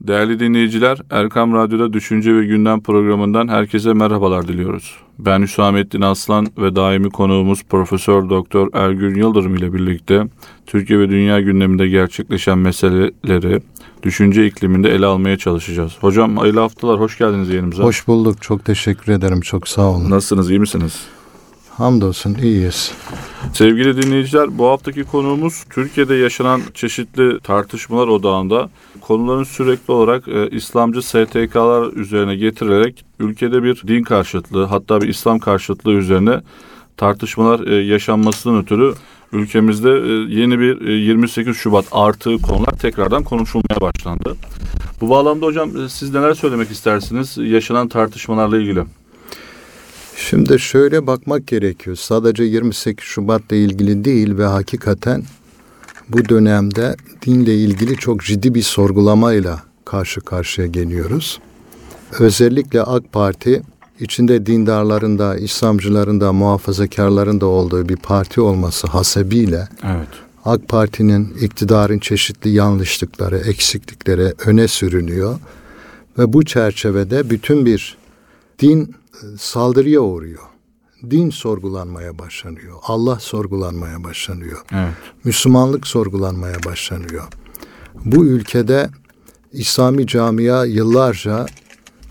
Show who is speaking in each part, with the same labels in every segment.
Speaker 1: Değerli dinleyiciler, Erkam Radyo'da Düşünce ve Gündem programından herkese merhabalar diliyoruz. Ben Hüsamettin Aslan ve daimi konuğumuz Profesör Doktor Ergün Yıldırım ile birlikte Türkiye ve dünya gündeminde gerçekleşen meseleleri düşünce ikliminde ele almaya çalışacağız. Hocam hayırlı haftalar, hoş geldiniz yayınımıza.
Speaker 2: Hoş bulduk, çok teşekkür ederim, çok sağ olun.
Speaker 1: Nasılsınız, iyi misiniz?
Speaker 2: Hamdolsun iyiyiz.
Speaker 1: Sevgili dinleyiciler bu haftaki konuğumuz Türkiye'de yaşanan çeşitli tartışmalar odağında konuların sürekli olarak e, İslamcı STK'lar üzerine getirilerek ülkede bir din karşıtlığı hatta bir İslam karşıtlığı üzerine tartışmalar e, yaşanmasından ötürü ülkemizde e, yeni bir e, 28 Şubat artı konular tekrardan konuşulmaya başlandı. Bu bağlamda hocam e, siz neler söylemek istersiniz yaşanan tartışmalarla ilgili?
Speaker 2: Şimdi şöyle bakmak gerekiyor. Sadece 28 Şubat'la ilgili değil ve hakikaten bu dönemde dinle ilgili çok ciddi bir sorgulamayla karşı karşıya geliyoruz. Özellikle AK Parti içinde dindarların da, İslamcıların da, muhafazakarların da olduğu bir parti olması hasebiyle
Speaker 1: evet.
Speaker 2: AK Parti'nin iktidarın çeşitli yanlışlıkları, eksiklikleri öne sürünüyor ve bu çerçevede bütün bir din saldırıya uğruyor. Din sorgulanmaya başlanıyor. Allah sorgulanmaya başlanıyor.
Speaker 1: Evet.
Speaker 2: Müslümanlık sorgulanmaya başlanıyor. Bu ülkede İslami camia yıllarca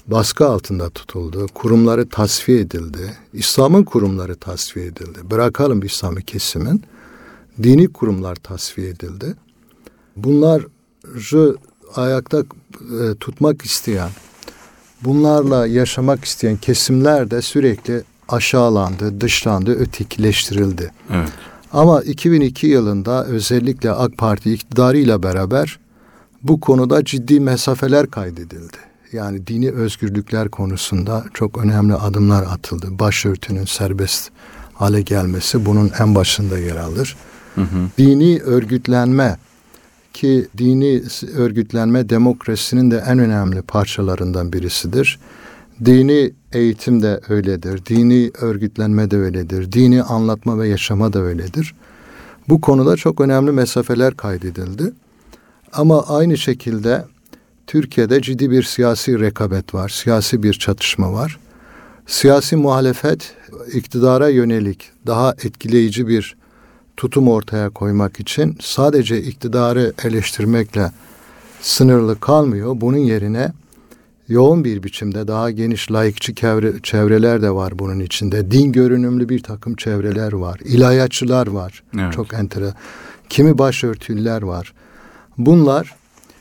Speaker 2: baskı altında tutuldu. Kurumları tasfiye edildi. İslam'ın kurumları tasfiye edildi. Bırakalım İslami kesimin. Dini kurumlar tasfiye edildi. Bunları ayakta e, tutmak isteyen, bunlarla yaşamak isteyen kesimler de sürekli aşağılandı, dışlandı, ötekileştirildi.
Speaker 1: Evet.
Speaker 2: Ama 2002 yılında özellikle AK Parti iktidarıyla beraber bu konuda ciddi mesafeler kaydedildi. Yani dini özgürlükler konusunda çok önemli adımlar atıldı. Başörtünün serbest hale gelmesi bunun en başında yer alır. Hı hı. Dini örgütlenme ki dini örgütlenme demokrasinin de en önemli parçalarından birisidir. Dini eğitim de öyledir. Dini örgütlenme de öyledir. Dini anlatma ve yaşama da öyledir. Bu konuda çok önemli mesafeler kaydedildi. Ama aynı şekilde Türkiye'de ciddi bir siyasi rekabet var. Siyasi bir çatışma var. Siyasi muhalefet iktidara yönelik daha etkileyici bir tutum ortaya koymak için sadece iktidarı eleştirmekle sınırlı kalmıyor. Bunun yerine yoğun bir biçimde daha geniş layıkçı çevre, çevreler de var bunun içinde. Din görünümlü bir takım çevreler var. İlahiyatçılar var. Evet. Çok entere. Kimi başörtüller var. Bunlar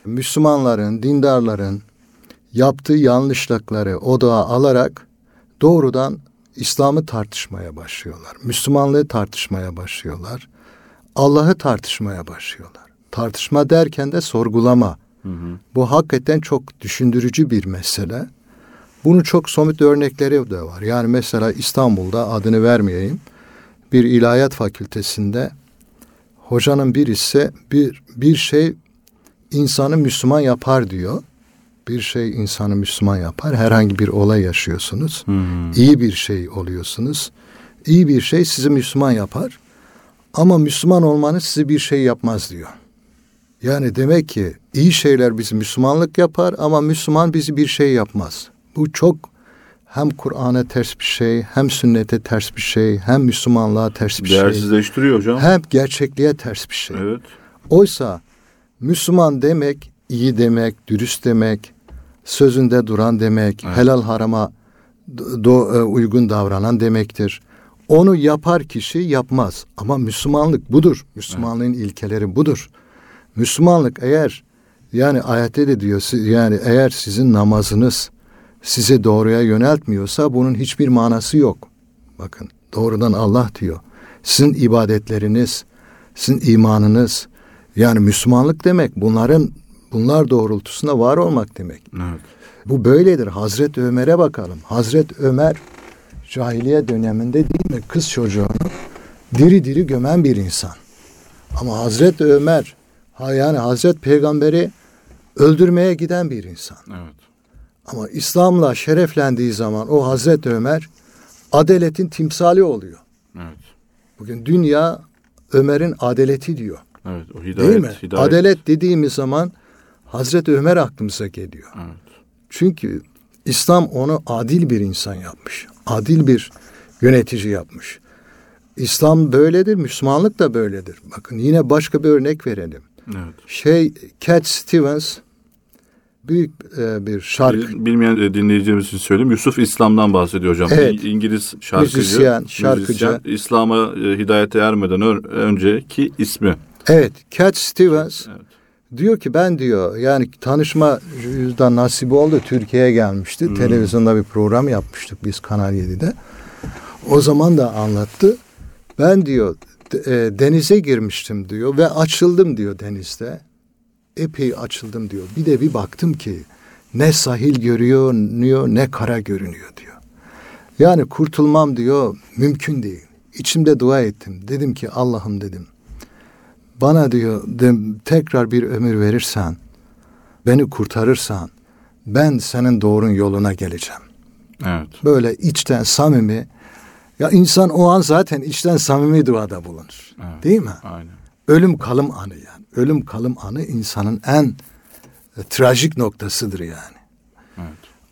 Speaker 2: Müslümanların, dindarların yaptığı yanlışlıkları odağa alarak doğrudan İslam'ı tartışmaya başlıyorlar. Müslümanlığı tartışmaya başlıyorlar. Allah'ı tartışmaya başlıyorlar. Tartışma derken de sorgulama. Hı hı. Bu hakikaten çok düşündürücü bir mesele. Bunun çok somut örnekleri de var. Yani mesela İstanbul'da adını vermeyeyim. Bir ilahiyat fakültesinde hocanın birisi bir bir şey insanı Müslüman yapar diyor bir şey insanı Müslüman yapar. Herhangi bir olay yaşıyorsunuz. Hmm. İyi bir şey oluyorsunuz. İyi bir şey sizi Müslüman yapar. Ama Müslüman olmanız sizi bir şey yapmaz diyor. Yani demek ki iyi şeyler bizi Müslümanlık yapar ama Müslüman bizi bir şey yapmaz. Bu çok hem Kur'an'a ters bir şey, hem sünnete ters bir şey, hem Müslümanlığa ters bir
Speaker 1: şey. Değersizleştiriyor hocam.
Speaker 2: Hem gerçekliğe ters bir şey.
Speaker 1: Evet.
Speaker 2: Oysa Müslüman demek iyi demek, dürüst demek, sözünde duran demek, evet. helal harama do, e, uygun davranan demektir. Onu yapar kişi yapmaz. Ama Müslümanlık budur. Müslümanlığın evet. ilkeleri budur. Müslümanlık eğer yani ayette de diyor yani eğer sizin namazınız size doğruya yöneltmiyorsa bunun hiçbir manası yok. Bakın doğrudan Allah diyor. Sizin ibadetleriniz, sizin imanınız yani Müslümanlık demek bunların bunlar doğrultusunda var olmak demek.
Speaker 1: Evet.
Speaker 2: Bu böyledir. Hazret Ömer'e bakalım. Hazret Ömer cahiliye döneminde değil mi kız çocuğunu diri diri gömen bir insan. Ama Hazret Ömer yani Hazret Peygamberi öldürmeye giden bir insan.
Speaker 1: Evet.
Speaker 2: Ama İslam'la şereflendiği zaman o Hazret Ömer adaletin timsali oluyor.
Speaker 1: Evet.
Speaker 2: Bugün dünya Ömer'in adaleti diyor.
Speaker 1: Evet, o hidayet, Değil mi?
Speaker 2: Hidayet. Adalet dediğimiz zaman Hazreti Ömer aklımıza geliyor.
Speaker 1: Evet.
Speaker 2: Çünkü İslam onu adil bir insan yapmış. Adil bir yönetici yapmış. İslam böyledir, Müslümanlık da böyledir. Bakın yine başka bir örnek verelim.
Speaker 1: Evet.
Speaker 2: Şey Cat Stevens büyük e, bir şarkı
Speaker 1: Bil- Bilmeyen e, dinleyicilerimiz için söyleyeyim. Yusuf İslam'dan bahsediyor hocam.
Speaker 2: Evet.
Speaker 1: İngiliz şarkıcı.
Speaker 2: Müzisyen, şarkıcı.
Speaker 1: müzisyen. İslam'a e, hidayete ermeden önceki ismi.
Speaker 2: Evet, Cat Stevens
Speaker 1: Evet.
Speaker 2: Diyor ki ben diyor yani tanışma yüzden nasip oldu Türkiye'ye gelmişti. Televizyonda bir program yapmıştık biz Kanal 7'de. O zaman da anlattı. Ben diyor e, denize girmiştim diyor ve açıldım diyor denizde. Epey açıldım diyor. Bir de bir baktım ki ne sahil görüyor ne kara görünüyor diyor. Yani kurtulmam diyor mümkün değil. İçimde dua ettim. Dedim ki Allah'ım dedim. Bana diyor tekrar bir ömür verirsen, beni kurtarırsan ben senin doğrun yoluna geleceğim.
Speaker 1: Evet.
Speaker 2: Böyle içten samimi. Ya insan o an zaten içten samimi duada bulunur.
Speaker 1: Evet.
Speaker 2: Değil mi?
Speaker 1: Aynen.
Speaker 2: Ölüm kalım anı yani. Ölüm kalım anı insanın en e, trajik noktasıdır yani.
Speaker 1: Evet.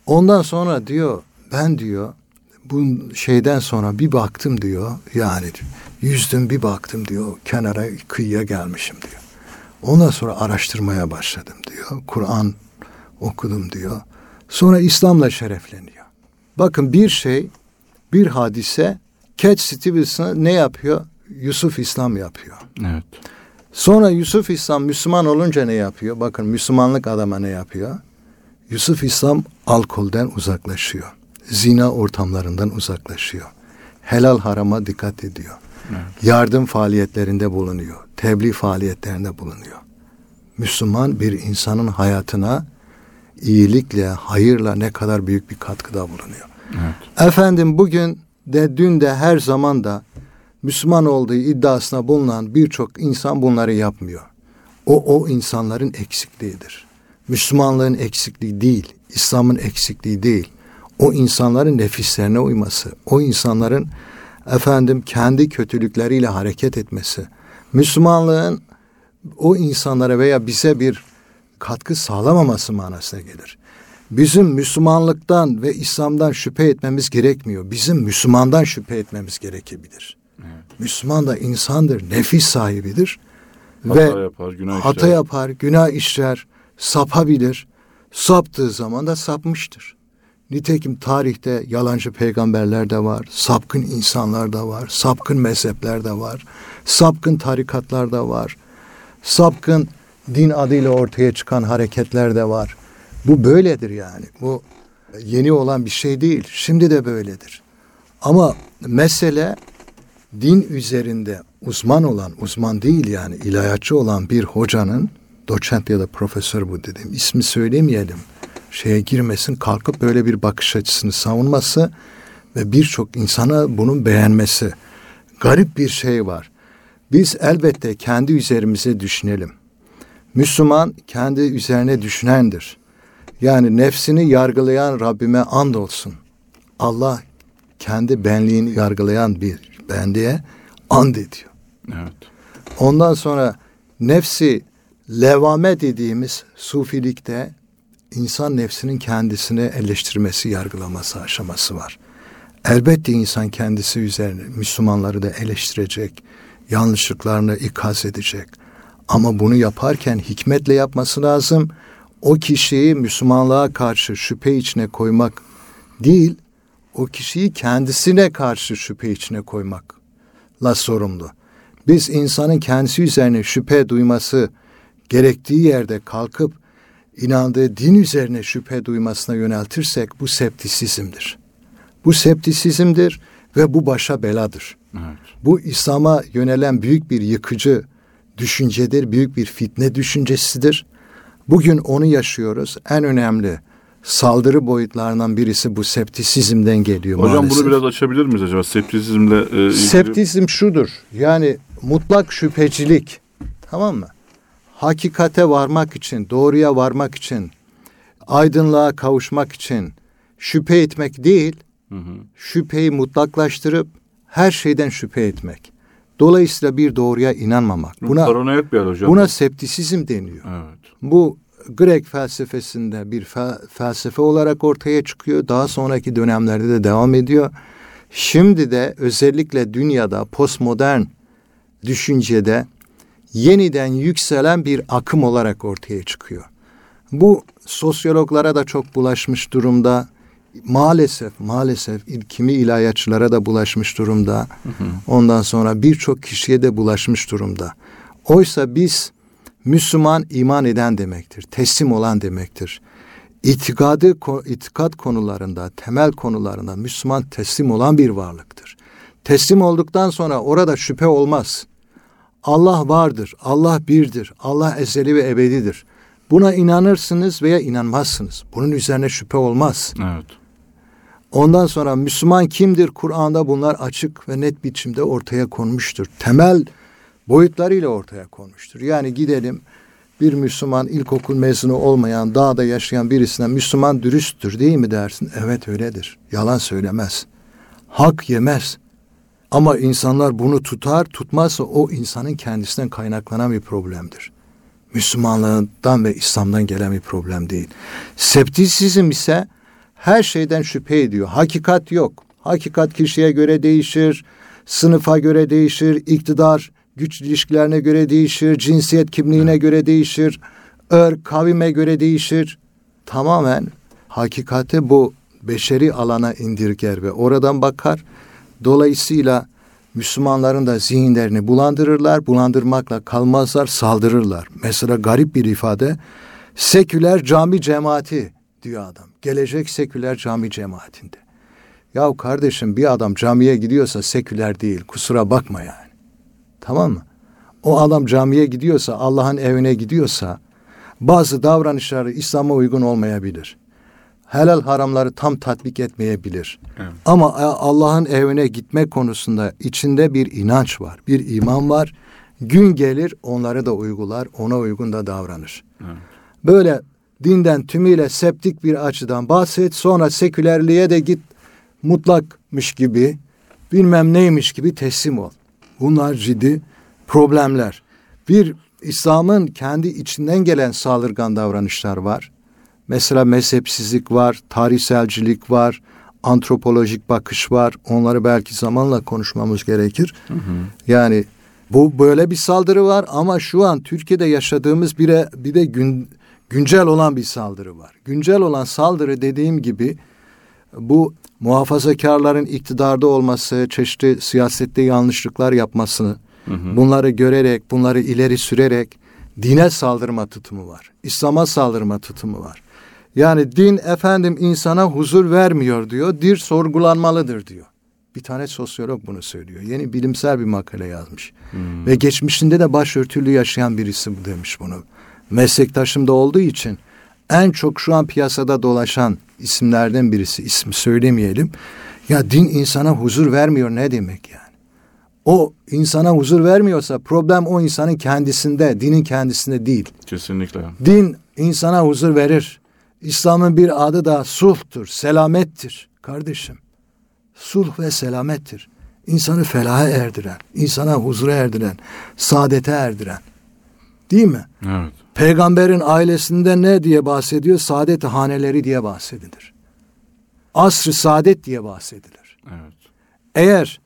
Speaker 2: Ondan sonra diyor ben diyor bu şeyden sonra bir baktım diyor yani yüzdüm bir baktım diyor kenara kıyıya gelmişim diyor. Ondan sonra araştırmaya başladım diyor. Kur'an okudum diyor. Sonra İslam'la şerefleniyor. Bakın bir şey bir hadise Cat Stevens'ı ne yapıyor? Yusuf İslam yapıyor.
Speaker 1: Evet.
Speaker 2: Sonra Yusuf İslam Müslüman olunca ne yapıyor? Bakın Müslümanlık adama ne yapıyor? Yusuf İslam alkolden uzaklaşıyor. Zina ortamlarından uzaklaşıyor. Helal harama dikkat ediyor. Yardım faaliyetlerinde bulunuyor. Tebliğ faaliyetlerinde bulunuyor. Müslüman bir insanın hayatına iyilikle, hayırla ne kadar büyük bir katkıda bulunuyor.
Speaker 1: Evet.
Speaker 2: Efendim bugün de dün de her zaman da Müslüman olduğu iddiasına bulunan birçok insan bunları yapmıyor. O o insanların eksikliğidir. Müslümanlığın eksikliği değil, İslam'ın eksikliği değil. O insanların nefislerine uyması, o insanların efendim kendi kötülükleriyle hareket etmesi. Müslümanlığın o insanlara veya bize bir katkı sağlamaması manasına gelir. Bizim Müslümanlıktan ve İslam'dan şüphe etmemiz gerekmiyor. Bizim Müslümandan şüphe etmemiz gerekebilir. Müslüman da insandır, nefis sahibidir.
Speaker 1: Hata
Speaker 2: ve
Speaker 1: yapar, günah
Speaker 2: hata
Speaker 1: işler.
Speaker 2: yapar, günah işler, sapabilir. Saptığı zaman da sapmıştır. Nitekim tarihte yalancı peygamberler de var, sapkın insanlar da var, sapkın mezhepler de var, sapkın tarikatlar da var, sapkın din adıyla ortaya çıkan hareketler de var. Bu böyledir yani. Bu yeni olan bir şey değil. Şimdi de böyledir. Ama mesele din üzerinde uzman olan, uzman değil yani ilahiyatçı olan bir hocanın, doçent ya da profesör bu dedim, ismi söylemeyelim, şeye girmesin, kalkıp böyle bir bakış açısını savunması ve birçok insana bunun beğenmesi. Garip bir şey var. Biz elbette kendi üzerimize düşünelim. Müslüman kendi üzerine düşünendir. Yani nefsini yargılayan Rabbime andolsun. Allah kendi benliğini yargılayan bir benliğe and ediyor.
Speaker 1: Evet.
Speaker 2: Ondan sonra nefsi levame dediğimiz sufilikte insan nefsinin kendisini eleştirmesi, yargılaması aşaması var. Elbette insan kendisi üzerine Müslümanları da eleştirecek, yanlışlıklarını ikaz edecek. Ama bunu yaparken hikmetle yapması lazım. O kişiyi Müslümanlığa karşı şüphe içine koymak değil, o kişiyi kendisine karşı şüphe içine koymakla sorumlu. Biz insanın kendisi üzerine şüphe duyması gerektiği yerde kalkıp inandığı din üzerine şüphe duymasına yöneltirsek bu septisizmdir. Bu septisizmdir ve bu başa beladır.
Speaker 1: Evet.
Speaker 2: Bu İslam'a yönelen büyük bir yıkıcı düşüncedir, büyük bir fitne düşüncesidir. Bugün onu yaşıyoruz. En önemli saldırı boyutlarından birisi bu septisizmden geliyor
Speaker 1: Hocam
Speaker 2: maalesef.
Speaker 1: bunu biraz açabilir miyiz acaba? Septisizmle e, ilgili.
Speaker 2: Şudur. Yani mutlak şüphecilik. Tamam mı? Hakikate varmak için, doğruya varmak için, aydınlığa kavuşmak için şüphe etmek değil,
Speaker 1: Hı hı.
Speaker 2: şüpheyi mutlaklaştırıp her şeyden şüphe etmek. Dolayısıyla bir doğruya inanmamak.
Speaker 1: Bu
Speaker 2: Buna
Speaker 1: paranoyak bir hal hocam.
Speaker 2: buna septisizm deniyor.
Speaker 1: Evet.
Speaker 2: Bu Grek felsefesinde bir fel, felsefe olarak ortaya çıkıyor. Daha sonraki dönemlerde de devam ediyor. Şimdi de özellikle dünyada postmodern düşüncede yeniden yükselen bir akım olarak ortaya çıkıyor. Bu sosyologlara da çok bulaşmış durumda. Maalesef maalesef kimi ilahiyatçılara da bulaşmış durumda. Ondan sonra birçok kişiye de bulaşmış durumda. Oysa biz Müslüman iman eden demektir. Teslim olan demektir. İtikadı, itikat konularında, temel konularında Müslüman teslim olan bir varlıktır. Teslim olduktan sonra orada şüphe olmaz. Allah vardır, Allah birdir, Allah ezeli ve ebedidir. Buna inanırsınız veya inanmazsınız. Bunun üzerine şüphe olmaz.
Speaker 1: Evet.
Speaker 2: Ondan sonra Müslüman kimdir? Kur'an'da bunlar açık ve net biçimde ortaya konmuştur. Temel boyutlarıyla ortaya konmuştur. Yani gidelim bir Müslüman ilkokul mezunu olmayan dağda yaşayan birisine Müslüman dürüsttür değil mi dersin? Evet öyledir. Yalan söylemez. Hak yemez. Ama insanlar bunu tutar tutmazsa o insanın kendisinden kaynaklanan bir problemdir. Müslümanlığından ve İslam'dan gelen bir problem değil. Septisizm ise her şeyden şüphe ediyor. Hakikat yok. Hakikat kişiye göre değişir, sınıfa göre değişir, iktidar güç ilişkilerine göre değişir, cinsiyet kimliğine göre değişir, ırk, kavime göre değişir. Tamamen hakikati bu beşeri alana indirger ve oradan bakar. Dolayısıyla Müslümanların da zihinlerini bulandırırlar, bulandırmakla kalmazlar, saldırırlar. Mesela garip bir ifade, seküler cami cemaati diyor adam. Gelecek seküler cami cemaatinde. Yahu kardeşim bir adam camiye gidiyorsa seküler değil, kusura bakma yani. Tamam mı? O adam camiye gidiyorsa, Allah'ın evine gidiyorsa bazı davranışları İslam'a uygun olmayabilir. Helal haramları tam tatbik etmeyebilir. Evet. Ama Allah'ın evine gitme konusunda içinde bir inanç var, bir iman var. Gün gelir onları da uygular, ona uygun da davranır. Evet. Böyle dinden tümüyle septik bir açıdan bahset, sonra sekülerliğe de git mutlakmış gibi, bilmem neymiş gibi teslim ol. Bunlar ciddi problemler. Bir İslam'ın kendi içinden gelen saldırgan davranışlar var. Mesela mezhepsizlik var, tarihselcilik var, antropolojik bakış var. Onları belki zamanla konuşmamız gerekir. Hı hı. Yani bu böyle bir saldırı var ama şu an Türkiye'de yaşadığımız bir de, bir de gün, güncel olan bir saldırı var. Güncel olan saldırı dediğim gibi bu muhafazakarların iktidarda olması, çeşitli siyasette yanlışlıklar yapmasını, hı hı. bunları görerek, bunları ileri sürerek dine saldırma tutumu var. İslam'a saldırma tutumu var. Yani din efendim insana huzur vermiyor diyor, dir sorgulanmalıdır diyor. Bir tane sosyolog bunu söylüyor. Yeni bilimsel bir makale yazmış. Hmm. Ve geçmişinde de başörtülü yaşayan birisi demiş bunu. Meslektaşım da olduğu için en çok şu an piyasada dolaşan isimlerden birisi. ismi söylemeyelim. Ya din insana huzur vermiyor ne demek yani? O insana huzur vermiyorsa problem o insanın kendisinde, dinin kendisinde değil.
Speaker 1: Kesinlikle.
Speaker 2: Din insana huzur verir. İslam'ın bir adı da sulhtur, selamettir kardeşim. Sulh ve selamettir. İnsanı felaha erdiren, insana huzura erdiren, saadete erdiren. Değil mi?
Speaker 1: Evet.
Speaker 2: Peygamberin ailesinde ne diye bahsediyor? Saadet haneleri diye bahsedilir. Asr-ı saadet diye bahsedilir.
Speaker 1: Evet.
Speaker 2: Eğer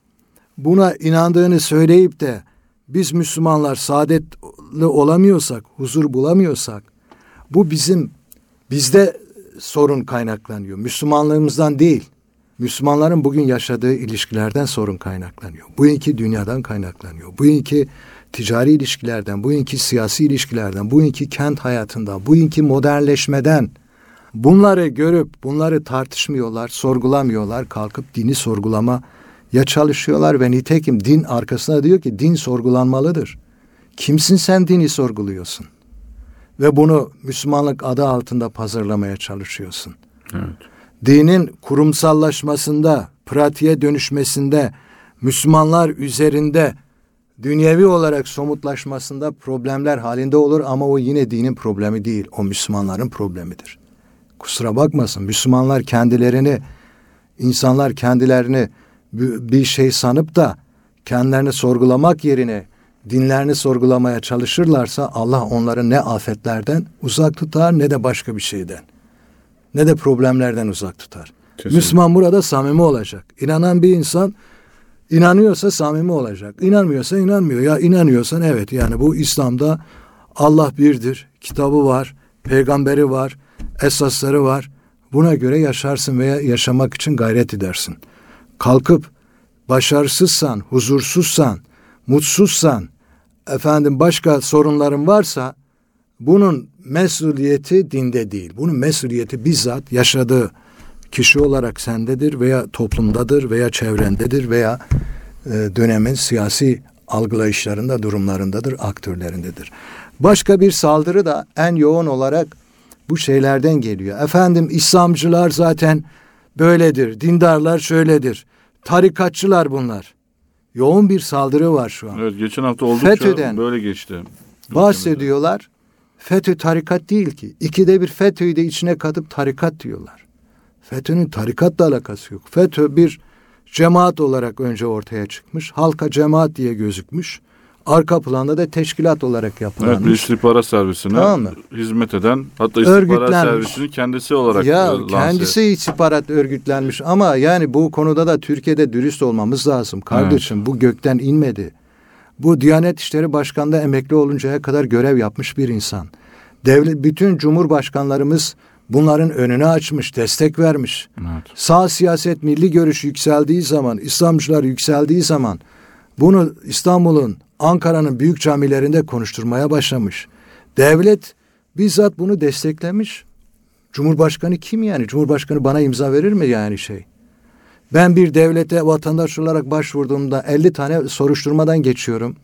Speaker 2: buna inandığını söyleyip de biz Müslümanlar saadetli olamıyorsak, huzur bulamıyorsak bu bizim bizde sorun kaynaklanıyor. Müslümanlığımızdan değil. Müslümanların bugün yaşadığı ilişkilerden sorun kaynaklanıyor. Bu iki dünyadan kaynaklanıyor. Bu iki ticari ilişkilerden, bu iki siyasi ilişkilerden, bu iki kent hayatından, bu iki modernleşmeden bunları görüp bunları tartışmıyorlar, sorgulamıyorlar, kalkıp dini sorgulama ya çalışıyorlar ve nitekim din arkasına diyor ki din sorgulanmalıdır. Kimsin sen dini sorguluyorsun? Ve bunu Müslümanlık adı altında pazarlamaya çalışıyorsun.
Speaker 1: Evet.
Speaker 2: Dinin kurumsallaşmasında, pratiğe dönüşmesinde, Müslümanlar üzerinde dünyevi olarak somutlaşmasında problemler halinde olur ama o yine dinin problemi değil. O Müslümanların problemidir. Kusura bakmasın Müslümanlar kendilerini, insanlar kendilerini bir şey sanıp da kendilerini sorgulamak yerine dinlerini sorgulamaya çalışırlarsa Allah onları ne afetlerden uzak tutar ne de başka bir şeyden. Ne de problemlerden uzak tutar. Kesinlikle. Müslüman burada samimi olacak. İnanan bir insan inanıyorsa samimi olacak. İnanmıyorsa inanmıyor. Ya inanıyorsan evet yani bu İslam'da Allah birdir. Kitabı var, peygamberi var, esasları var. Buna göre yaşarsın veya yaşamak için gayret edersin. Kalkıp başarısızsan, huzursuzsan, mutsuzsan, efendim başka sorunların varsa bunun mesuliyeti dinde değil. Bunun mesuliyeti bizzat yaşadığı kişi olarak sendedir veya toplumdadır veya çevrendedir veya e, dönemin siyasi algılayışlarında, durumlarındadır, aktörlerindedir. Başka bir saldırı da en yoğun olarak bu şeylerden geliyor. Efendim İslamcılar zaten böyledir, dindarlar şöyledir, tarikatçılar bunlar. Yoğun bir saldırı var şu an.
Speaker 1: Evet geçen hafta oldukça FETÖ'den böyle geçti.
Speaker 2: Bahsediyorlar. FETÖ tarikat değil ki. İkide bir FETÖ'yü de içine katıp tarikat diyorlar. FETÖ'nün tarikatla alakası yok. FETÖ bir cemaat olarak önce ortaya çıkmış. Halka cemaat diye gözükmüş. Arka planda da teşkilat olarak yapılanmış.
Speaker 1: Evet, bir istihbarat servisine tamam mı? hizmet eden hatta istihbarat servisini kendisi olarak
Speaker 2: Ya e, lanse. kendisi istihbarat örgütlenmiş ama yani bu konuda da Türkiye'de dürüst olmamız lazım. Kardeşim evet. bu gökten inmedi. Bu Diyanet İşleri Başkanı'nda emekli oluncaya kadar görev yapmış bir insan. Devlet bütün cumhurbaşkanlarımız bunların önünü açmış, destek vermiş. Evet. Sağ siyaset milli görüş yükseldiği zaman, İslamcılar yükseldiği zaman bunu İstanbul'un, Ankara'nın büyük camilerinde konuşturmaya başlamış. Devlet bizzat bunu desteklemiş. Cumhurbaşkanı kim yani? Cumhurbaşkanı bana imza verir mi yani şey? Ben bir devlete vatandaş olarak başvurduğumda 50 tane soruşturmadan geçiyorum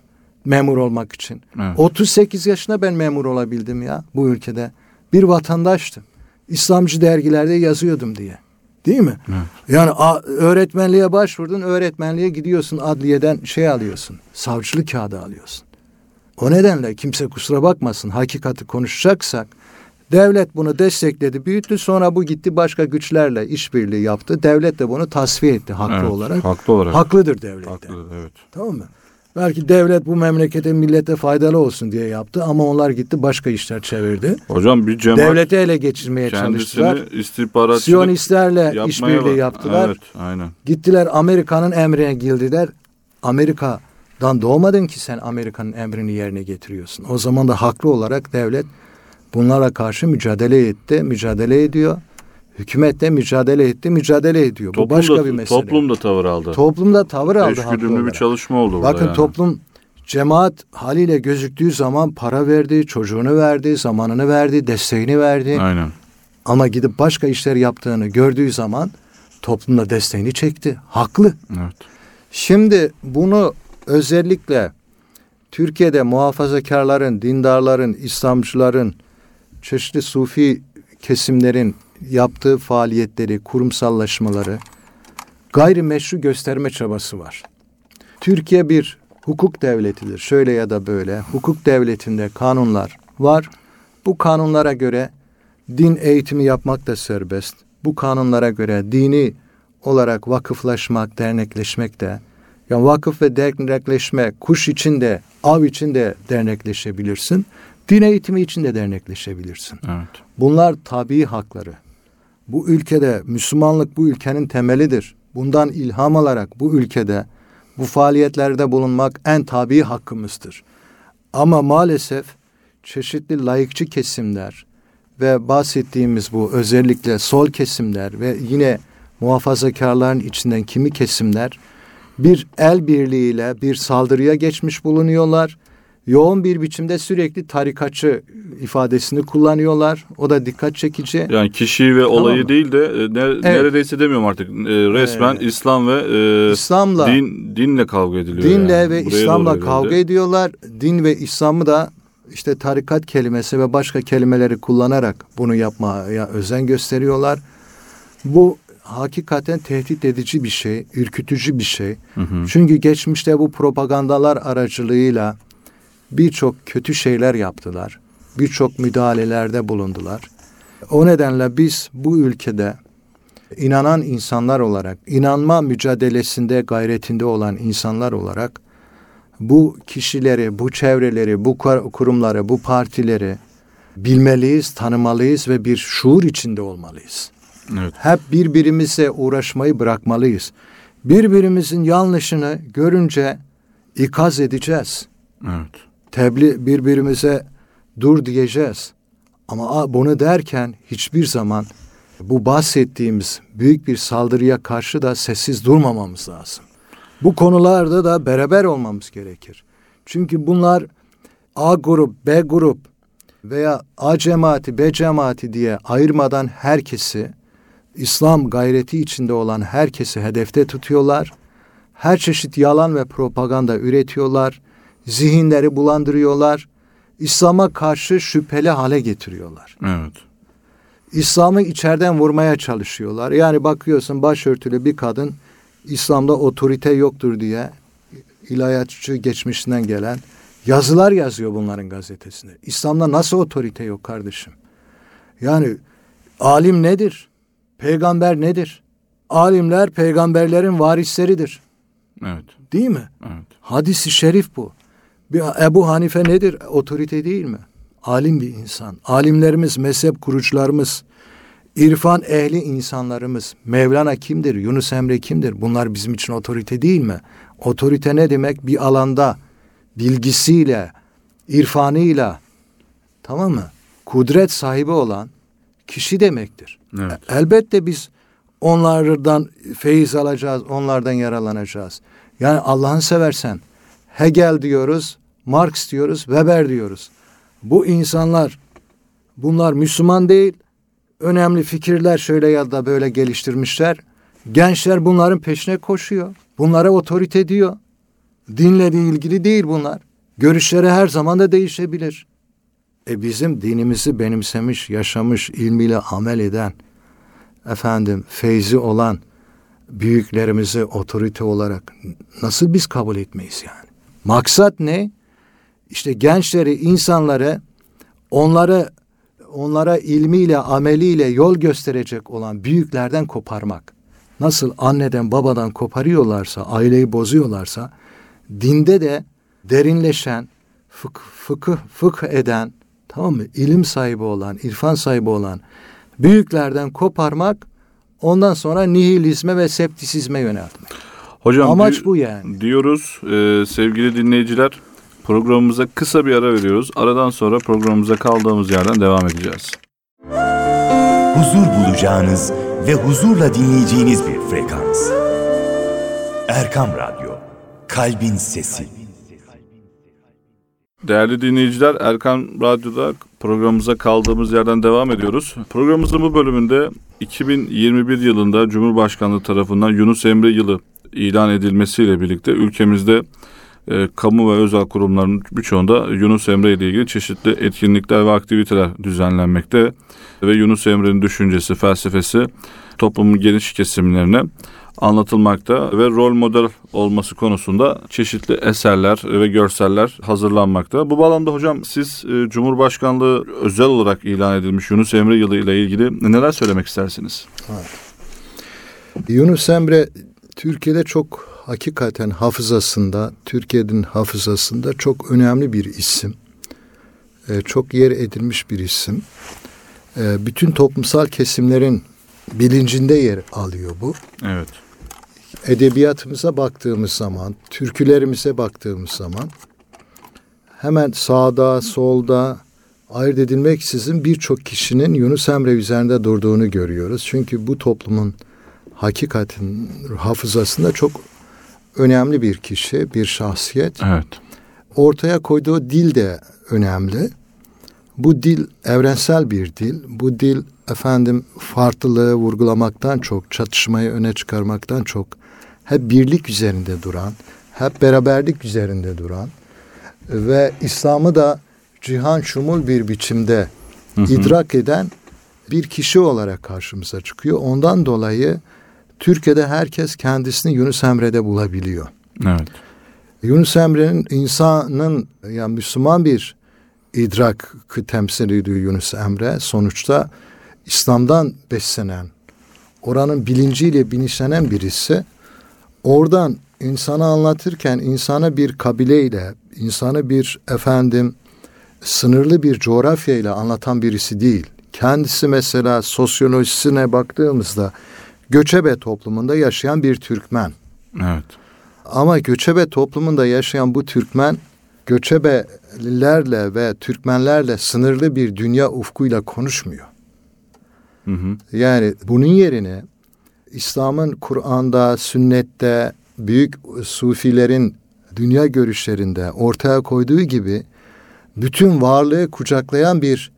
Speaker 2: memur olmak için. Evet. 38 yaşına ben memur olabildim ya bu ülkede. Bir vatandaştım. İslamcı dergilerde yazıyordum diye. Değil mi? Evet. Yani a, öğretmenliğe başvurdun, öğretmenliğe gidiyorsun, adliyeden şey alıyorsun, savcılık kağıdı alıyorsun. O nedenle kimse kusura bakmasın, hakikati konuşacaksak, devlet bunu destekledi, büyüttü, sonra bu gitti başka güçlerle işbirliği yaptı. Devlet de bunu tasfiye etti haklı evet, olarak.
Speaker 1: Haklı olarak.
Speaker 2: Haklıdır devlet.
Speaker 1: Haklıdır, evet.
Speaker 2: Tamam mı? Belki devlet bu memlekete millete faydalı olsun diye yaptı ama onlar gitti başka işler çevirdi.
Speaker 1: Hocam bir cemaat
Speaker 2: devleti ele geçirmeye çalıştılar.
Speaker 1: istihbaratçılık
Speaker 2: Siyonistlerle işbirliği yaptılar.
Speaker 1: Evet, aynen.
Speaker 2: Gittiler Amerika'nın emrine girdiler. Amerika'dan doğmadın ki sen Amerika'nın emrini yerine getiriyorsun. O zaman da haklı olarak devlet bunlara karşı mücadele etti, mücadele ediyor. Hükümet de mücadele etti, mücadele ediyor. Toplum Bu başka
Speaker 1: da,
Speaker 2: bir mesele.
Speaker 1: Toplum da tavır aldı.
Speaker 2: Toplum da tavır aldı.
Speaker 1: Eşgüdümlü bir çalışma oldu
Speaker 2: Bakın
Speaker 1: burada yani.
Speaker 2: toplum cemaat haliyle gözüktüğü zaman para verdi, çocuğunu verdi, zamanını verdi, desteğini verdi.
Speaker 1: Aynen.
Speaker 2: Ama gidip başka işler yaptığını gördüğü zaman toplumda desteğini çekti. Haklı.
Speaker 1: Evet.
Speaker 2: Şimdi bunu özellikle Türkiye'de muhafazakarların, dindarların, İslamcıların, çeşitli sufi kesimlerin yaptığı faaliyetleri, kurumsallaşmaları gayrimeşru gösterme çabası var. Türkiye bir hukuk devletidir. Şöyle ya da böyle. Hukuk devletinde kanunlar var. Bu kanunlara göre din eğitimi yapmak da serbest. Bu kanunlara göre dini olarak vakıflaşmak, dernekleşmek de yani vakıf ve dernekleşme kuş için de av için de dernekleşebilirsin. Din eğitimi için de dernekleşebilirsin.
Speaker 1: Evet.
Speaker 2: Bunlar tabii hakları. Bu ülkede Müslümanlık bu ülkenin temelidir. Bundan ilham alarak bu ülkede bu faaliyetlerde bulunmak en tabii hakkımızdır. Ama maalesef çeşitli layıkçı kesimler ve bahsettiğimiz bu özellikle sol kesimler ve yine muhafazakarların içinden kimi kesimler bir el birliğiyle bir saldırıya geçmiş bulunuyorlar yoğun bir biçimde sürekli tarikatçı ifadesini kullanıyorlar. O da dikkat çekici.
Speaker 1: Yani kişiyi ve olayı tamam değil de e, ne, evet. neredeyse demiyorum artık. E, resmen evet. İslam ve e, İslam'la din dinle kavga ediliyor.
Speaker 2: Dinle yani. ve Buraya İslam'la kavga ediyorlar. Din ve İslam'ı da işte tarikat kelimesi ve başka kelimeleri kullanarak bunu yapmaya özen gösteriyorlar. Bu hakikaten tehdit edici bir şey, ürkütücü bir şey. Hı hı. Çünkü geçmişte bu propagandalar aracılığıyla birçok kötü şeyler yaptılar. Birçok müdahalelerde bulundular. O nedenle biz bu ülkede inanan insanlar olarak, inanma mücadelesinde, gayretinde olan insanlar olarak bu kişileri, bu çevreleri, bu kurumları, bu partileri bilmeliyiz, tanımalıyız ve bir şuur içinde olmalıyız. Evet. Hep birbirimize uğraşmayı bırakmalıyız. Birbirimizin yanlışını görünce ikaz edeceğiz.
Speaker 1: Evet.
Speaker 2: Tebliğ birbirimize dur diyeceğiz. Ama bunu derken hiçbir zaman bu bahsettiğimiz büyük bir saldırıya karşı da sessiz durmamamız lazım. Bu konularda da beraber olmamız gerekir. Çünkü bunlar A grup, B grup veya A cemaati, B cemaati diye ayırmadan herkesi İslam gayreti içinde olan herkesi hedefte tutuyorlar. Her çeşit yalan ve propaganda üretiyorlar. Zihinleri bulandırıyorlar. İslam'a karşı şüpheli hale getiriyorlar.
Speaker 1: Evet.
Speaker 2: İslam'ı içeriden vurmaya çalışıyorlar. Yani bakıyorsun başörtülü bir kadın İslam'da otorite yoktur diye ilahiyatçı geçmişinden gelen yazılar yazıyor bunların gazetesinde. İslam'da nasıl otorite yok kardeşim? Yani alim nedir? Peygamber nedir? Alimler peygamberlerin varisleridir.
Speaker 1: Evet.
Speaker 2: Değil mi?
Speaker 1: Evet.
Speaker 2: Hadis-i şerif bu. Bir Ebu Hanife nedir? Otorite değil mi? Alim bir insan. Alimlerimiz, mezhep kurucularımız, irfan ehli insanlarımız. Mevlana kimdir? Yunus Emre kimdir? Bunlar bizim için otorite değil mi? Otorite ne demek? Bir alanda bilgisiyle, irfanıyla tamam mı? Kudret sahibi olan kişi demektir.
Speaker 1: Evet.
Speaker 2: Elbette biz onlardan feyiz alacağız, onlardan yaralanacağız. Yani Allah'ın seversen Hegel diyoruz, Marx diyoruz, Weber diyoruz. Bu insanlar bunlar Müslüman değil. Önemli fikirler şöyle ya da böyle geliştirmişler. Gençler bunların peşine koşuyor. Bunlara otorite diyor. Dinle ilgili değil bunlar. Görüşleri her zaman da değişebilir. E bizim dinimizi benimsemiş, yaşamış, ilmiyle amel eden, efendim feyzi olan büyüklerimizi otorite olarak nasıl biz kabul etmeyiz yani? Maksat ne? İşte gençleri, insanları, onları onlara ilmiyle, ameliyle yol gösterecek olan büyüklerden koparmak. Nasıl anneden, babadan koparıyorlarsa, aileyi bozuyorlarsa, dinde de derinleşen, fık, fıkıh, fıkh eden, tamam mı? İlim sahibi olan, irfan sahibi olan büyüklerden koparmak, ondan sonra nihilizme ve septisizme yöneltmek.
Speaker 1: Hocam
Speaker 2: Amaç bu yani.
Speaker 1: Diyoruz e, sevgili dinleyiciler programımıza kısa bir ara veriyoruz. Aradan sonra programımıza kaldığımız yerden devam edeceğiz.
Speaker 3: Huzur bulacağınız ve huzurla dinleyeceğiniz bir frekans. Erkam Radyo, Kalbin Sesi.
Speaker 1: Değerli dinleyiciler Erkan Radyo'da programımıza kaldığımız yerden devam ediyoruz. Programımızın bu bölümünde 2021 yılında Cumhurbaşkanlığı tarafından Yunus Emre yılı ilan edilmesiyle birlikte ülkemizde e, kamu ve özel kurumların birçoğunda Yunus Emre ile ilgili çeşitli etkinlikler ve aktiviteler düzenlenmekte ve Yunus Emre'nin düşüncesi, felsefesi toplumun geniş kesimlerine anlatılmakta ve rol model olması konusunda çeşitli eserler ve görseller hazırlanmakta. Bu bağlamda hocam siz e, Cumhurbaşkanlığı özel olarak ilan edilmiş Yunus Emre yılı ile ilgili neler söylemek istersiniz?
Speaker 2: Evet. Yunus Emre Türkiye'de çok hakikaten hafızasında, Türkiye'nin hafızasında çok önemli bir isim. E, çok yer edilmiş bir isim. E, bütün toplumsal kesimlerin bilincinde yer alıyor bu.
Speaker 1: Evet.
Speaker 2: Edebiyatımıza baktığımız zaman, türkülerimize baktığımız zaman hemen sağda, solda ayırt edilmeksizin birçok kişinin Yunus Emre üzerinde durduğunu görüyoruz. Çünkü bu toplumun hakikatin hafızasında çok önemli bir kişi, bir şahsiyet.
Speaker 1: Evet.
Speaker 2: Ortaya koyduğu dil de önemli. Bu dil evrensel bir dil. Bu dil efendim farklılığı vurgulamaktan çok, çatışmayı öne çıkarmaktan çok hep birlik üzerinde duran, hep beraberlik üzerinde duran ve İslam'ı da cihan şumul bir biçimde hı hı. idrak eden bir kişi olarak karşımıza çıkıyor. Ondan dolayı Türkiye'de herkes kendisini Yunus Emre'de bulabiliyor.
Speaker 1: Evet.
Speaker 2: Yunus Emre'nin insanın yani Müslüman bir idrak temsil ediyor Yunus Emre. Sonuçta İslam'dan beslenen, oranın bilinciyle bilinçlenen birisi oradan insana anlatırken insana bir kabileyle, insanı bir efendim sınırlı bir coğrafyayla anlatan birisi değil. Kendisi mesela sosyolojisine baktığımızda göçebe toplumunda yaşayan bir Türkmen.
Speaker 1: Evet.
Speaker 2: Ama göçebe toplumunda yaşayan bu Türkmen göçebelerle ve Türkmenlerle sınırlı bir dünya ufkuyla konuşmuyor.
Speaker 1: Hı hı.
Speaker 2: Yani bunun yerine İslam'ın Kur'an'da, sünnette, büyük sufilerin dünya görüşlerinde ortaya koyduğu gibi bütün varlığı kucaklayan bir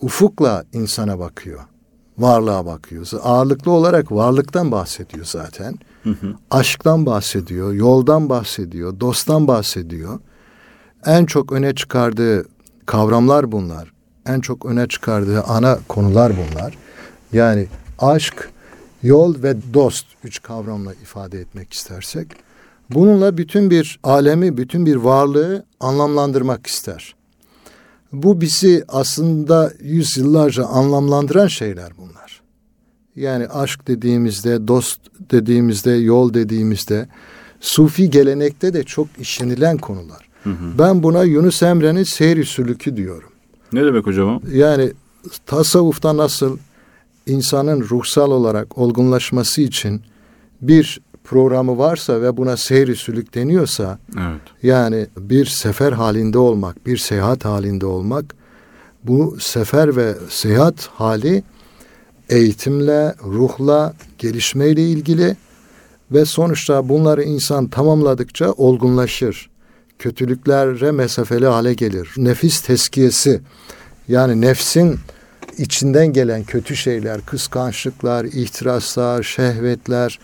Speaker 2: ufukla insana bakıyor. Varlığa bakıyor. Ağırlıklı olarak varlıktan bahsediyor zaten.
Speaker 1: Hı hı.
Speaker 2: Aşktan bahsediyor, yoldan bahsediyor, dosttan bahsediyor. En çok öne çıkardığı kavramlar bunlar. En çok öne çıkardığı ana konular bunlar. Yani aşk, yol ve dost üç kavramla ifade etmek istersek. Bununla bütün bir alemi, bütün bir varlığı anlamlandırmak ister. Bu bizi aslında yüzyıllarca anlamlandıran şeyler bunlar. Yani aşk dediğimizde, dost dediğimizde, yol dediğimizde, Sufi gelenekte de çok işlenilen konular.
Speaker 1: Hı hı.
Speaker 2: Ben buna Yunus Emre'nin seyri sülükü diyorum.
Speaker 1: Ne demek hocam?
Speaker 2: Yani tasavvufta nasıl insanın ruhsal olarak olgunlaşması için bir programı varsa ve buna seyri sülük deniyorsa
Speaker 1: Evet.
Speaker 2: yani bir sefer halinde olmak, bir seyahat halinde olmak bu sefer ve seyahat hali eğitimle, ruhla, gelişmeyle ilgili ve sonuçta bunları insan tamamladıkça olgunlaşır. Kötülüklere mesafeli hale gelir. Nefis teskiyesi yani nefsin içinden gelen kötü şeyler, kıskançlıklar, ihtiraslar, şehvetler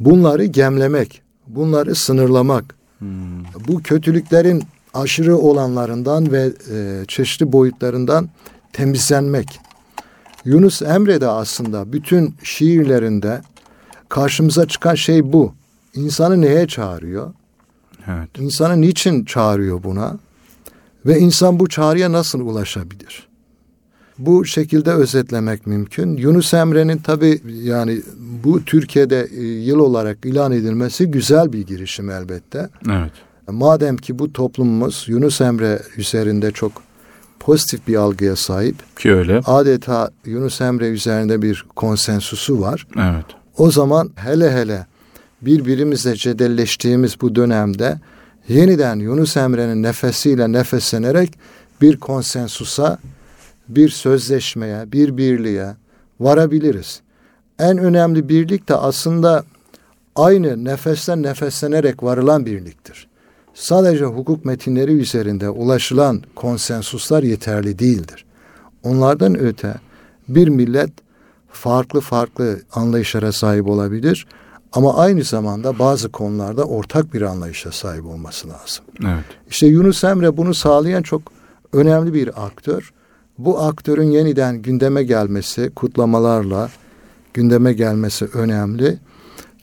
Speaker 2: bunları gemlemek, bunları sınırlamak.
Speaker 1: Hmm.
Speaker 2: Bu kötülüklerin aşırı olanlarından ve e, çeşitli boyutlarından temizlenmek. Yunus Emre de aslında bütün şiirlerinde karşımıza çıkan şey bu. İnsanı neye çağırıyor?
Speaker 1: Evet.
Speaker 2: İnsanı niçin çağırıyor buna? Ve insan bu çağrıya nasıl ulaşabilir? Bu şekilde özetlemek mümkün. Yunus Emre'nin tabi yani bu Türkiye'de e, yıl olarak ilan edilmesi güzel bir girişim elbette.
Speaker 1: Evet.
Speaker 2: Madem ki bu toplumumuz Yunus Emre üzerinde çok pozitif bir algıya sahip,
Speaker 1: Ki öyle.
Speaker 2: adeta Yunus Emre üzerinde bir konsensusu var.
Speaker 1: Evet.
Speaker 2: O zaman hele hele birbirimizle cedelleştiğimiz bu dönemde yeniden Yunus Emre'nin nefesiyle nefeslenerek bir konsensusa, bir sözleşmeye, bir birliğe varabiliriz. En önemli birlik de aslında aynı nefesten nefeslenerek varılan birliktir. Sadece hukuk metinleri üzerinde ulaşılan konsensuslar yeterli değildir. Onlardan öte bir millet farklı farklı anlayışlara sahip olabilir ama aynı zamanda bazı konularda ortak bir anlayışa sahip olması lazım.
Speaker 1: Evet.
Speaker 2: İşte Yunus Emre bunu sağlayan çok önemli bir aktör. Bu aktörün yeniden gündeme gelmesi, kutlamalarla gündeme gelmesi önemli.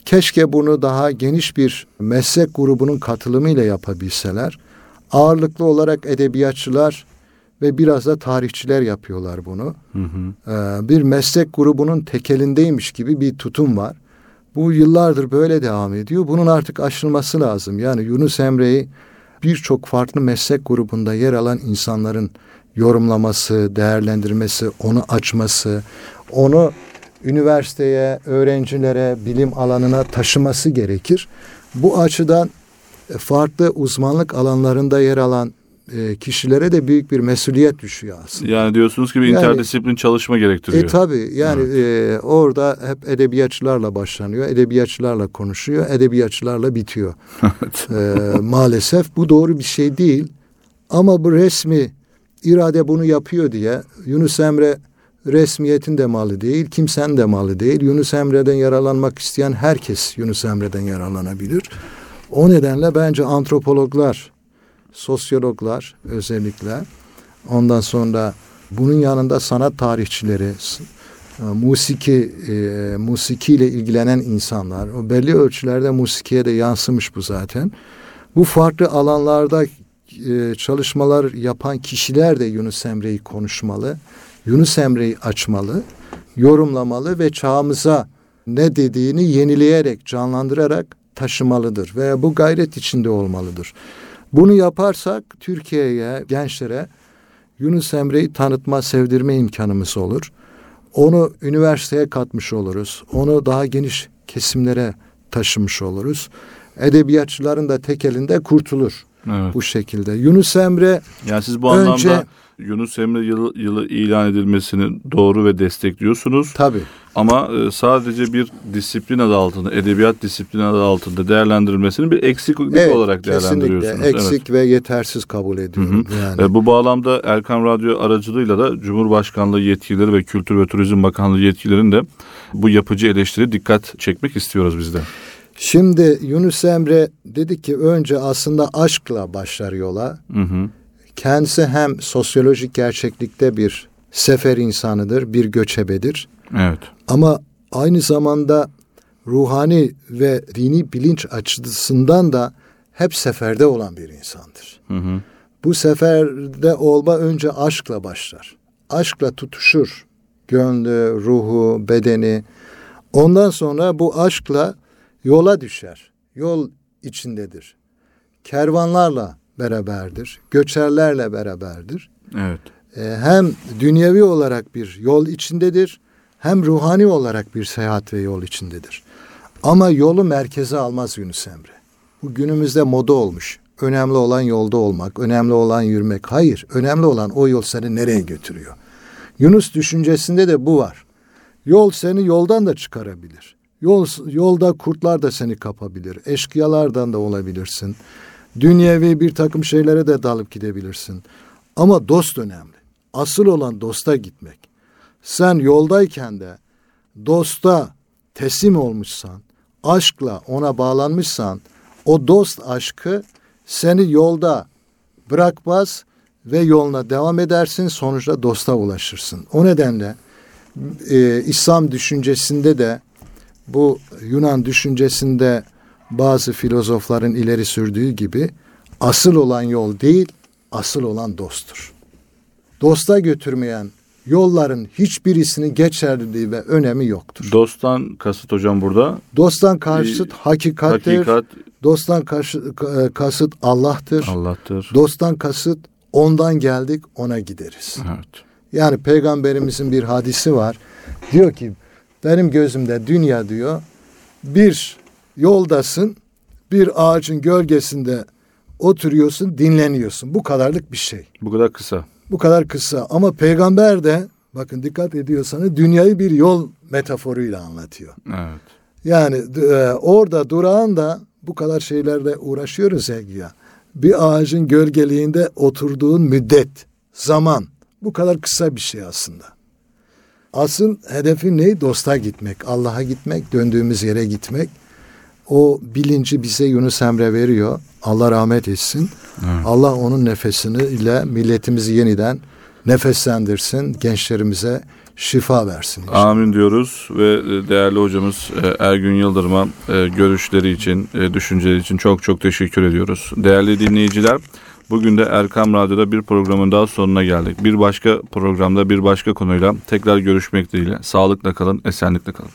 Speaker 2: Keşke bunu daha geniş bir meslek grubunun katılımıyla yapabilseler. Ağırlıklı olarak edebiyatçılar ve biraz da tarihçiler yapıyorlar bunu.
Speaker 1: Hı hı.
Speaker 2: Ee, bir meslek grubunun tekelindeymiş gibi bir tutum var. Bu yıllardır böyle devam ediyor. Bunun artık aşılması lazım. Yani Yunus Emre'yi birçok farklı meslek grubunda yer alan insanların yorumlaması, değerlendirmesi, onu açması, onu üniversiteye, öğrencilere, bilim alanına taşıması gerekir. Bu açıdan e, farklı uzmanlık alanlarında yer alan e, kişilere de büyük bir mesuliyet düşüyor aslında.
Speaker 1: Yani diyorsunuz ki bir
Speaker 2: Yani-
Speaker 1: interdisiplin çalışma gerektiriyor.
Speaker 2: E tabi yani e, orada hep edebiyatçılarla başlanıyor, edebiyatçılarla konuşuyor, edebiyatçılarla bitiyor. E, maalesef bu doğru bir şey değil. Ama bu resmi irade bunu yapıyor diye Yunus Emre resmiyetin de malı değil, kimsenin de malı değil. Yunus Emre'den yararlanmak isteyen herkes Yunus Emre'den yararlanabilir. O nedenle bence antropologlar, sosyologlar özellikle ondan sonra bunun yanında sanat tarihçileri, e, musiki e, musikiyle ilgilenen insanlar, o belli ölçülerde musikiye de yansımış bu zaten. Bu farklı alanlarda e, çalışmalar yapan kişiler de Yunus Emre'yi konuşmalı, Yunus Emre'yi açmalı, yorumlamalı ve çağımıza ne dediğini yenileyerek, canlandırarak taşımalıdır veya bu gayret içinde olmalıdır. Bunu yaparsak Türkiye'ye, gençlere Yunus Emre'yi tanıtma, sevdirme imkanımız olur. Onu üniversiteye katmış oluruz. Onu daha geniş kesimlere taşımış oluruz. Edebiyatçıların da tek elinde kurtulur
Speaker 1: Evet.
Speaker 2: bu şekilde. Yunus Emre
Speaker 1: Yani siz bu
Speaker 2: Önce-
Speaker 1: anlamda Yunus Emre yılı, yılı ilan edilmesini doğru ve destekliyorsunuz.
Speaker 2: tabii
Speaker 1: Ama e, sadece bir disiplin adı altında, edebiyat disiplini adı altında değerlendirilmesini bir eksiklik olarak değerlendiriyorsunuz.
Speaker 2: kesinlikle eksik ve yetersiz kabul ediyorum. Yani.
Speaker 1: E, bu bağlamda Erkan Radyo aracılığıyla da Cumhurbaşkanlığı yetkilileri ve Kültür ve Turizm Bakanlığı yetkililerinin de bu yapıcı eleştiri dikkat çekmek istiyoruz biz de.
Speaker 2: Şimdi Yunus Emre dedi ki önce aslında aşkla başlar yola.
Speaker 1: Hı hı.
Speaker 2: Kendisi hem sosyolojik gerçeklikte bir sefer insanıdır, bir göçebedir.
Speaker 1: Evet.
Speaker 2: Ama aynı zamanda ruhani ve dini bilinç açısından da hep seferde olan bir insandır.
Speaker 1: Hı hı.
Speaker 2: Bu seferde olma önce aşkla başlar. Aşkla tutuşur. Gönlü, ruhu, bedeni. Ondan sonra bu aşkla yola düşer. Yol içindedir. Kervanlarla beraberdir. Göçerlerle beraberdir.
Speaker 1: Evet.
Speaker 2: Ee, hem dünyevi olarak bir yol içindedir. Hem ruhani olarak bir seyahat ve yol içindedir. Ama yolu merkeze almaz Yunus Emre. Bu günümüzde moda olmuş. Önemli olan yolda olmak, önemli olan yürümek. Hayır, önemli olan o yol seni nereye götürüyor. Yunus düşüncesinde de bu var. Yol seni yoldan da çıkarabilir. Yol, yolda kurtlar da seni kapabilir. Eşkıyalardan da olabilirsin. Dünyevi bir takım şeylere de dalıp gidebilirsin. Ama dost önemli. Asıl olan dosta gitmek. Sen yoldayken de dosta teslim olmuşsan, aşkla ona bağlanmışsan, o dost aşkı seni yolda bırakmaz ve yoluna devam edersin, sonuçta dosta ulaşırsın. O nedenle e, İslam düşüncesinde de bu Yunan düşüncesinde bazı filozofların ileri sürdüğü gibi asıl olan yol değil, asıl olan dosttur. Dosta götürmeyen yolların hiçbirisinin geçerliliği ve önemi yoktur.
Speaker 1: Dosttan kasıt hocam burada.
Speaker 2: Dosttan karşıt hakikattir.
Speaker 1: Hakikat
Speaker 2: Dosttan karşı, ka- kasıt Allah'tır.
Speaker 1: Allah'tır.
Speaker 2: Dosttan kasıt ondan geldik ona gideriz.
Speaker 1: Evet.
Speaker 2: Yani peygamberimizin bir hadisi var. Diyor ki benim gözümde dünya diyor bir yoldasın bir ağacın gölgesinde oturuyorsun dinleniyorsun. Bu kadarlık bir şey.
Speaker 1: Bu kadar kısa.
Speaker 2: Bu kadar kısa ama peygamber de bakın dikkat ediyorsanız dünyayı bir yol metaforuyla anlatıyor.
Speaker 1: Evet.
Speaker 2: Yani e, orada durağın da bu kadar şeylerle uğraşıyoruz ya güya. Bir ağacın gölgeliğinde oturduğun müddet, zaman bu kadar kısa bir şey aslında. Asıl hedefi ne? Dosta gitmek, Allah'a gitmek, döndüğümüz yere gitmek. O bilinci bize Yunus Emre veriyor. Allah rahmet etsin. Allah onun nefesini ile milletimizi yeniden nefeslendirsin. Gençlerimize şifa versin. inşallah.
Speaker 1: Amin diyoruz ve e, değerli hocamız e, Ergün Yıldırım'a e, görüşleri için, düşünceleri için çok çok teşekkür ediyoruz. Değerli dinleyiciler, bugün de Erkam Radyo'da bir programın daha sonuna geldik. Bir başka programda bir başka konuyla tekrar görüşmek dileğiyle. Sağlıkla kalın, esenlikle kalın.